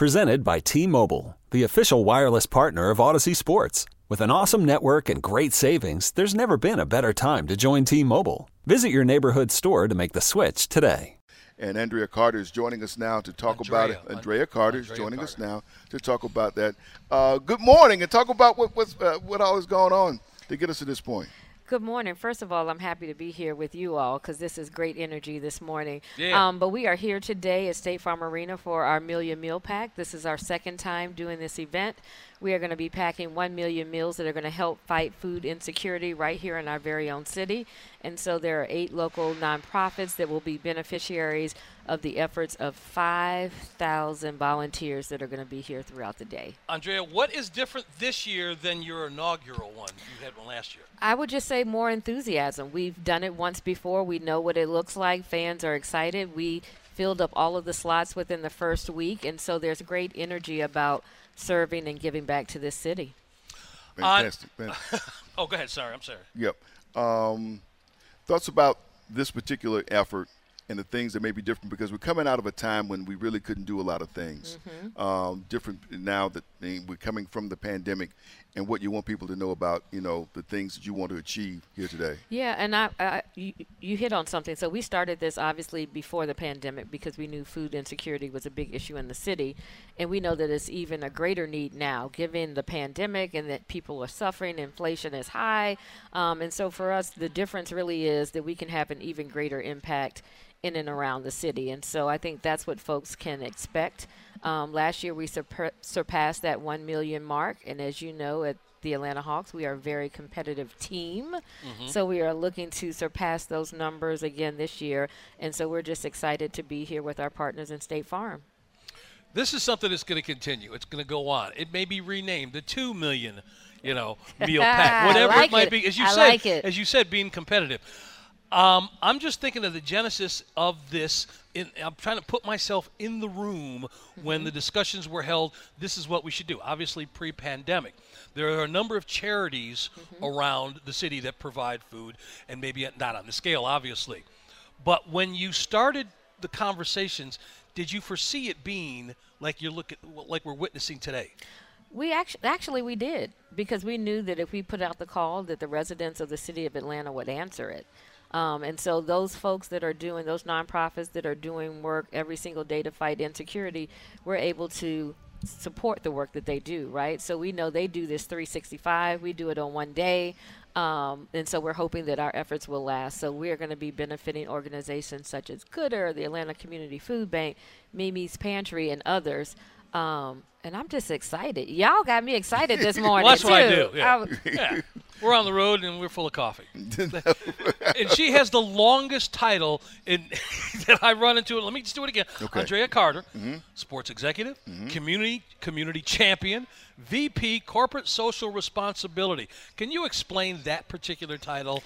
Presented by T-Mobile, the official wireless partner of Odyssey Sports. With an awesome network and great savings, there's never been a better time to join T-Mobile. Visit your neighborhood store to make the switch today. And Andrea Carter is joining us now to talk Andrea. about it. Andrea Carter is joining Carter. us now to talk about that. Uh, good morning, and talk about what what's, uh, what all is going on to get us to this point. Good morning. First of all, I'm happy to be here with you all because this is great energy this morning. Yeah. Um, but we are here today at State Farm Arena for our Million Meal Pack. This is our second time doing this event. We are going to be packing 1 million meals that are going to help fight food insecurity right here in our very own city. And so there are eight local nonprofits that will be beneficiaries of the efforts of 5,000 volunteers that are going to be here throughout the day. Andrea, what is different this year than your inaugural one? You had one last year. I would just say more enthusiasm. We've done it once before. We know what it looks like. Fans are excited. We filled up all of the slots within the first week, and so there's great energy about serving and giving back to this city. Fantastic. fantastic. Oh, go ahead. Sorry, I'm sorry. Yep. Um, thoughts about this particular effort and the things that may be different because we're coming out of a time when we really couldn't do a lot of things. Um, different now that I mean, we're coming from the pandemic, and what you want people to know about, you know, the things that you want to achieve here today. Yeah, and I, I you, you hit on something. So we started this obviously before the pandemic because we knew food insecurity was a big issue in the city, and we know that it's even a greater need now, given the pandemic and that people are suffering. Inflation is high, um, and so for us, the difference really is that we can have an even greater impact in and around the city, and so I think that's what folks can expect. Um, last year we surpa- surpassed that one million mark, and as you know, at the Atlanta Hawks, we are a very competitive team. So we are looking to surpass those numbers again this year. And so we're just excited to be here with our partners in State Farm. This is something that's going to continue. It's going to go on. It may be renamed the two million, you know, meal pack, whatever like it might it. be. As you I said, like it. as you said, being competitive. Um, I'm just thinking of the genesis of this. In, I'm trying to put myself in the room when Mm-hmm. the discussions were held. This is what we should do. Obviously, pre-pandemic, there are a number of charities Mm-hmm. around the city that provide food, and maybe not on the scale, obviously. But when you started the conversations, did you foresee it being like you're looking, like we're witnessing today? We actually, actually, we did because we knew that if we put out the call, that the residents of the city of Atlanta would answer it. Um, and so those folks that are doing those nonprofits that are doing work every single day to fight insecurity, we're able to support the work that they do, right? So we know they do this 365. We do it on one day. Um, and so we're hoping that our efforts will last. So we are going to be benefiting organizations such as Goodr, the Atlanta Community Food Bank, Mimi's Pantry, and others. Um, and I'm just excited. Y'all got me excited this morning. Well, that's what I do. Yeah. I- yeah. We're on the road and we're full of coffee. and she has the longest title in that I run into. Let me just do it again. Okay. Andrea Carter, sports executive, community community champion, VP corporate social responsibility. Can you explain that particular title?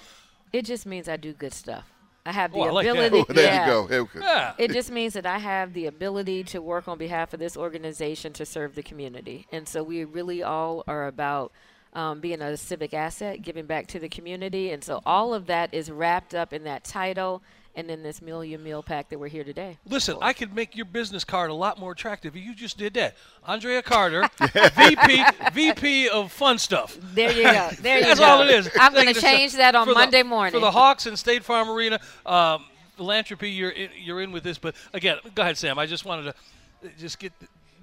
it just means I do good stuff. I have the Oh, I like that. ability. Oh, there yeah. you go. There go. Yeah. It just means that I have the ability to work on behalf of this organization to serve the community. And so we really all are about um, being a civic asset, giving back to the community. And so all of that is wrapped up in that title and then this million meal pack that we're here today. Listen, I could make your business card a lot more attractive if you just did that. Andrea Carter, VP VP of Fun Stuff. There you go. There you That's go. all it is. I'm going to change that on for the- Monday morning. For the Hawks and State Farm Arena, um, philanthropy, you're in, you're in with this. But again, go ahead, Sam. I just wanted to just get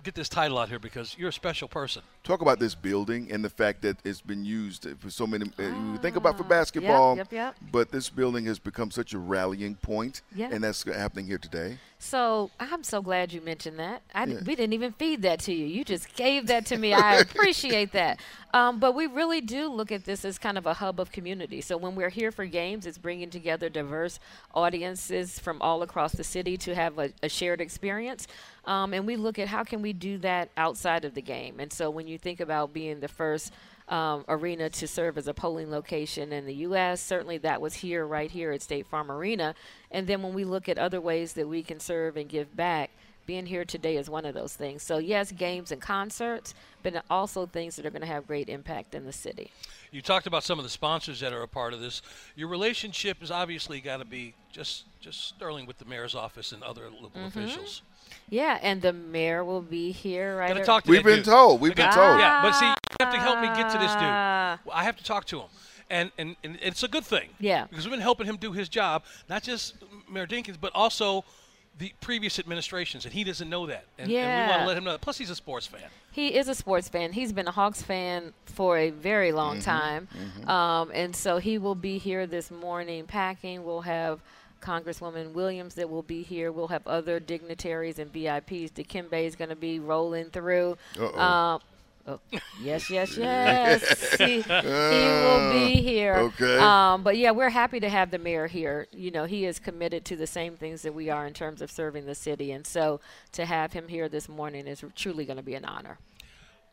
get this title out here because you're a special person. Talk about this building and the fact that it's been used for so many. Uh, you think about for basketball, Ah, yep, yep. but this building has become such a rallying point, Yeah. and that's happening here today. So I'm so glad you mentioned that. I, yeah. We didn't even feed that to you. You just gave that to me. I appreciate that. Um, but we really do look at this as kind of a hub of community. So when we're here for games, it's bringing together diverse audiences from all across the city to have a, a shared experience. Um, and we look at how can we do that outside of the game. And so when you think about being the first – um, arena to serve as a polling location in the U.S. Certainly, that was here, right here at State Farm Arena. And then when we look at other ways that we can serve and give back, being here today is one of those things. So, yes, games and concerts, but also things that are going to have great impact in the city. You talked about some of the sponsors that are a part of this. Your relationship has obviously got to be just just sterling with the mayor's office and other local mm-hmm. officials. Yeah, and the mayor will be here, right? Gotta talk to We've been dude. told. We've been told. Yeah, but see, you have to help me get to this dude. Ah. I have to talk to him. And, and, and it's a good thing. Yeah. Because we've been helping him do his job, not just Mayor Dickens, but also the previous administrations, and he doesn't know that. And, yeah. and we want to let him know. That. Plus, he's a sports fan. He is a sports fan. He's been a Hawks fan for a very long mm-hmm. time. Mm-hmm. Um, and so he will be here this morning packing. We'll have – Congresswoman Williams that will be here. We'll have other dignitaries and VIPs. Dikembe is going to be rolling through. Um, oh, yes, yes, yes. he, he, will be here. Okay. Um, but yeah, we're happy to have the mayor here. You know, he is committed to the same things that we are in terms of serving the city, and so to have him here this morning is truly going to be an honor.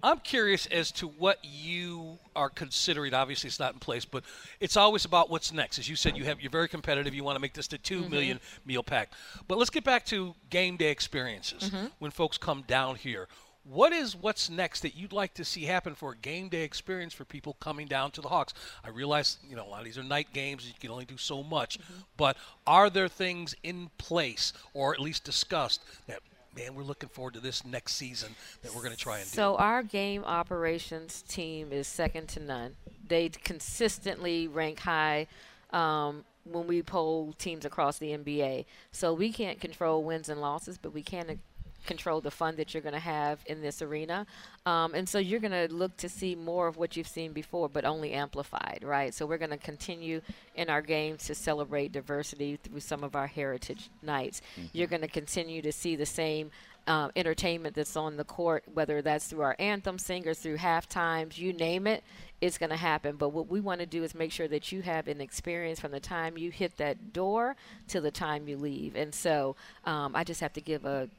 I'm curious as to what you are considering. Obviously, it's not in place, but it's always about what's next. As you said, you have you're very competitive. You want to make this the two mm-hmm. million meal pack. But let's get back to game day experiences mm-hmm. when folks come down here. What is what's next that you'd like to see happen for a game day experience for people coming down to the Hawks? I realize you know a lot of these are night games; you can only do so much. Mm-hmm. But are there things in place, or at least discussed, that man, we're looking forward to this next season that we're going to try and do. So our game operations team is second to none. They consistently rank high. Um, when we poll teams across the NBA. So we can't control wins and losses, but we can control the fun that you're going to have in this arena. Um, and so you're going to look to see more of what you've seen before, but only amplified, right? So we're going to continue in our games to celebrate diversity through some of our heritage nights. Mm-hmm. You're going to continue to see the same um, entertainment that's on the court, whether that's through our anthem singers, through half times, you name it, it's going to happen. But what we want to do is make sure that you have an experience from the time you hit that door to the time you leave. And so um, I just have to give a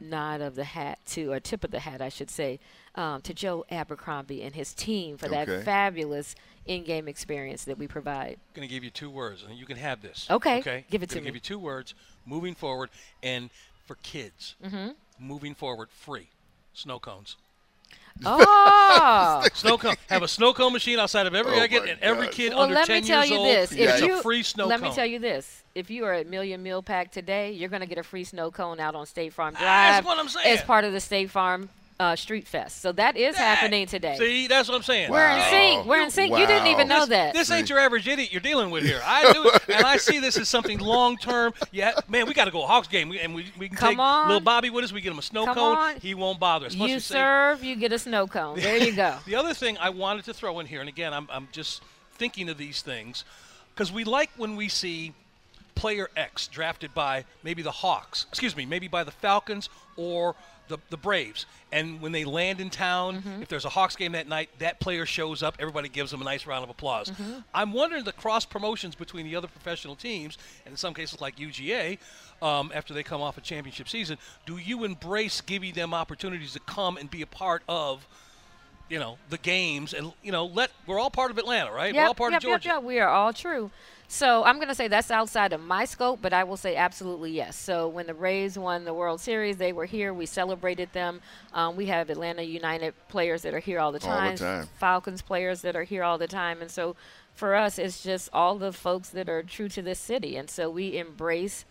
nod of the hat to, or tip of the hat, I should say, um, to Joe Abercrombie and his team for okay. that fabulous in-game experience that we provide. I'm going to give you two words, and you can have this. Okay. Okay. Give it to me. Give you two words. Moving forward, and for kids, mm-hmm. moving forward, free snow cones. Oh, snow cone. Have a snow cone machine outside of every oh exit, and every kid well, under 10 years old this. gets you, a free snow let cone. me tell you this: if you are at Million Meal Pack today, you're going to get a free snow cone out on State Farm Drive. That's what I'm saying. As part of the State Farm uh, Street Fest. So that is that, happening today. See, that's what I'm saying. We're in sync. We're in sync. Wow. You didn't even know this, that. This ain't your average idiot you're dealing with here. I do it, and I see this as something long term. Yeah, man, we got to go Hawks game, and we, we can Come take on. little Bobby with us. We get him a snow Come cone. On. He won't bother us. You serve, you get a snow cone. There you go. the other thing I wanted to throw in here, and again, I'm, I'm just thinking of these things because we like when we see player X drafted by maybe the Hawks, excuse me, maybe by the Falcons or the, the Braves. And when they land in town, mm-hmm. if there's a Hawks game that night, that player shows up. Everybody gives them a nice round of applause. Mm-hmm. I'm wondering the cross promotions between the other professional teams, and in some cases like UGA, um, after they come off a championship season, do you embrace giving them opportunities to come and be a part of? You know the games, and you know let we're all part of Atlanta, right? Yep, we're all part yep, of Georgia. Yep, yep, we are all true. So I'm going to say that's outside of my scope, but I will say absolutely yes. So when the Rays won the World Series, they were here. We celebrated them. Um, we have Atlanta United players that are here all the time. All the time. Falcons players that are here all the time, and so for us, it's just all the folks that are true to this city, and so we embrace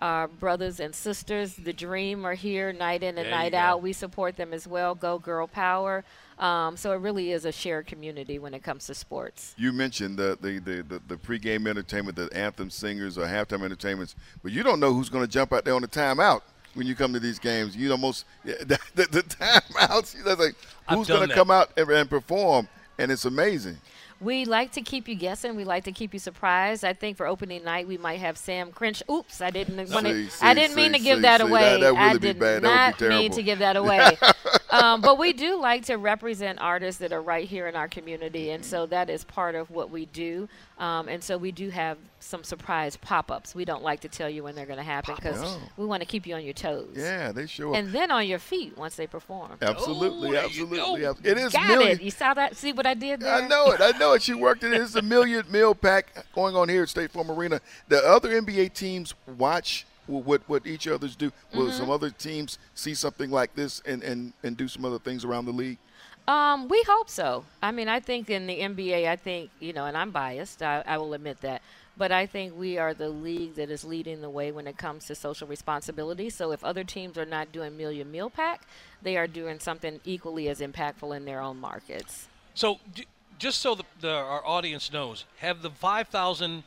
our brothers and sisters. The Dream are here night in and there night out. We support them as well. Go Girl Power. Um, so it really is a shared community when it comes to sports. You mentioned the the, the, the, the pregame entertainment, the anthem singers or halftime entertainments, but you don't know who's going to jump out there on the timeout when you come to these games. You almost the, the, the timeouts. That's like who's going to come out and, and perform, and it's amazing. We like to keep you guessing. We like to keep you surprised. I think for opening night we might have Sam Crinch. Oops, I didn't want to. I didn't see, mean to see, give that see, away. that- that I really be did bad. That would be not mean to give that away. Um, but we do like to represent artists that are right here in our community, and so that is part of what we do. Um, and so we do have some surprise pop-ups. We don't like to tell you when they're going to happen because we want to keep you on your toes. Yeah, they show up. And then on your feet once they perform. absolutely, Oh, there you absolutely. ab- It is Got million. it. You saw that? See what I did there? I know it. I know it. She worked it. It's a million meal pack going on here at State Farm Arena. The other NBA teams watch wh- what what each others do. Will Mm-hmm. some other teams see something like this and, and, and do some other things around the league? Um, we hope so. I mean, I think in the NBA, I think you know, and I'm biased. I, I will admit that, but I think we are the league that is leading the way when it comes to social responsibility. So if other teams are not doing Million Meal Pack, they are doing something equally as impactful in their own markets. So, j- just so the, the, our audience knows, have the 5,000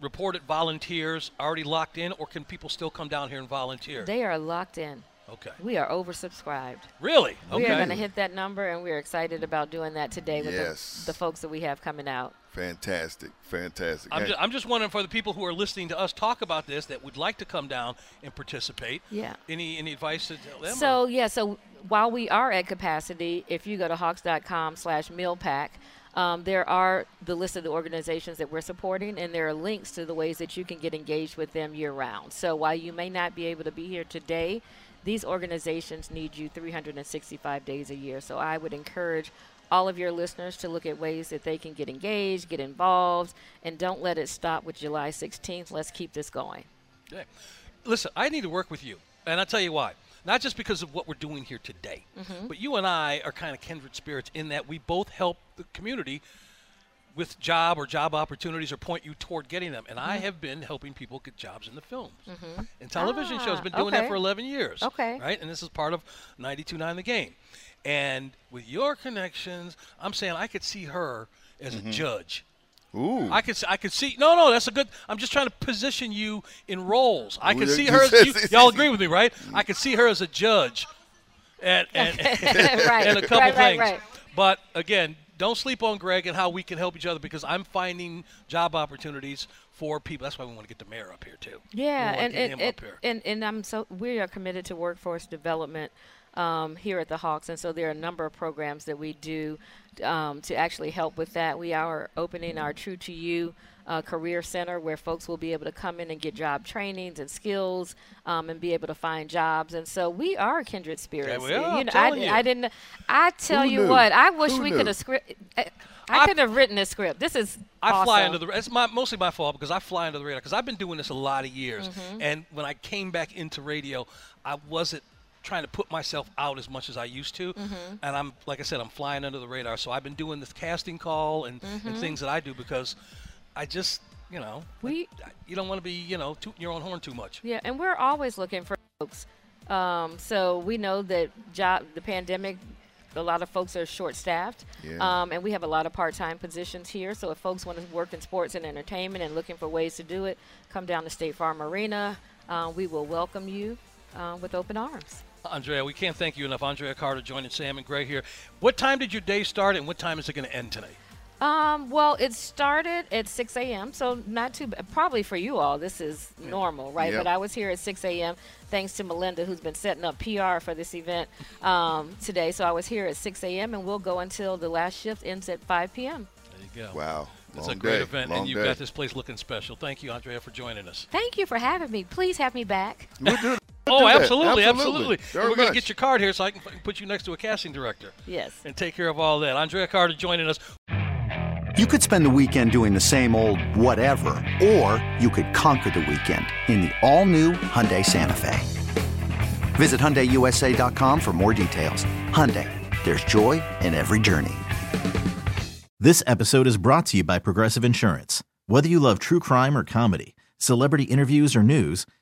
reported volunteers already locked in, or can people still come down here and volunteer? They are locked in. okay. We are oversubscribed. Really? Okay. We are going to hit that number, and we're excited about doing that today with Yes. the, the folks that we have coming out. Fantastic, fantastic. I'm Hey, just, I'm just wondering for the people who are listening to us talk about this that would like to come down and participate. Yeah. Any any advice to tell them? So or- yeah, so while we are at capacity, if you go to hawks.com slash mealpack, um, there are the list of the organizations that we're supporting, and there are links to the ways that you can get engaged with them year round. So while you may not be able to be here today, these organizations need you 365 days a year. So I would encourage all of your listeners to look at ways that they can get engaged, get involved, and don't let it stop with July 16th. Let's keep this going. Okay. Listen, I need to work with you, and I'll tell you why. Not just because of what we're doing here today, Mm-hmm. but you and I are kind of kindred spirits in that we both help the community with job or job opportunities or point you toward getting them. And Mm-hmm. I have been helping people get jobs in the films and television shows. Ah, Been doing that for 11 years. Okay. Right? And this is part of 92.9 The Game. And with your connections, I'm saying I could see her as Mm-hmm. a judge. Ooh. I could I could see no no that's a good I'm just trying to position you in roles. I could see her as you, y'all agree with me right? I could see her as a judge, and and, right. and a couple right, things. Right, right. But again, don't sleep on Greg and how we can help each other because I'm finding job opportunities for people. That's why we want to get the mayor up here too. Yeah, we wanna and get and, him and, up here. and and I'm so we are committed to workforce development um, here at the Hawks, and so there are a number of programs that we do um, to actually help with that. We are opening our True to You. Uh, career center where folks will be able to come in and get job trainings and skills um, and be able to find jobs and so we are kindred spirits we are, you know I, you. I didn't i tell Who you knew? what i wish Who we knew? could have script I, I- I could have written this script this is I fly awesome. under the. It's my, mostly my fault because I fly under the radar because I've been doing this a lot of years, Mm-hmm. and when I came back into radio, I wasn't trying to put myself out as much as I used to, Mm-hmm. and I'm like I said, I'm flying under the radar. So I've been doing this casting call and, Mm-hmm. and things that I do because I just you know We- I- you don't want to be you know tooting your own horn too much. Yeah, and we're always looking for folks. Um, so we know that job the pandemic, a lot of folks are short-staffed, Yeah. um, and we have a lot of part-time positions here. So if folks want to work in sports and entertainment and looking for ways to do it, come down to State Farm Arena. Uh, we will welcome you uh, with open arms. Andrea, we can't thank you enough. Andrea Carter joining Sam and Greg here. What time did your day start, and what time is it going to end tonight? Um, well, it started at 6 a.m., so not too bad. Probably for you all, this is normal, right? Yep. But I was here at 6 a.m. thanks to Melinda, who's been setting up PR for this event um, today. So I was here at 6 a.m., and we'll go until the last shift ends at 5 p.m. There you go. Wow. It's Long a great day, event, long and you've day. got this place looking special. Thank you, Andrea, for joining us. Thank you for having me. Please have me back. We'll do it. Oh, absolutely, Absolutely. absolutely. Very we're going to get your card here so I can put you next to a casting director Yes. and take care of all that. Andrea Carter joining us. You could spend the weekend doing the same old whatever, or you could conquer the weekend in the all-new Hyundai Santa Fe. Visit HyundaiUSA.com for more details. Hyundai, there's joy in every journey. This episode is brought to you by Progressive Insurance. Whether you love true crime or comedy, celebrity interviews or news,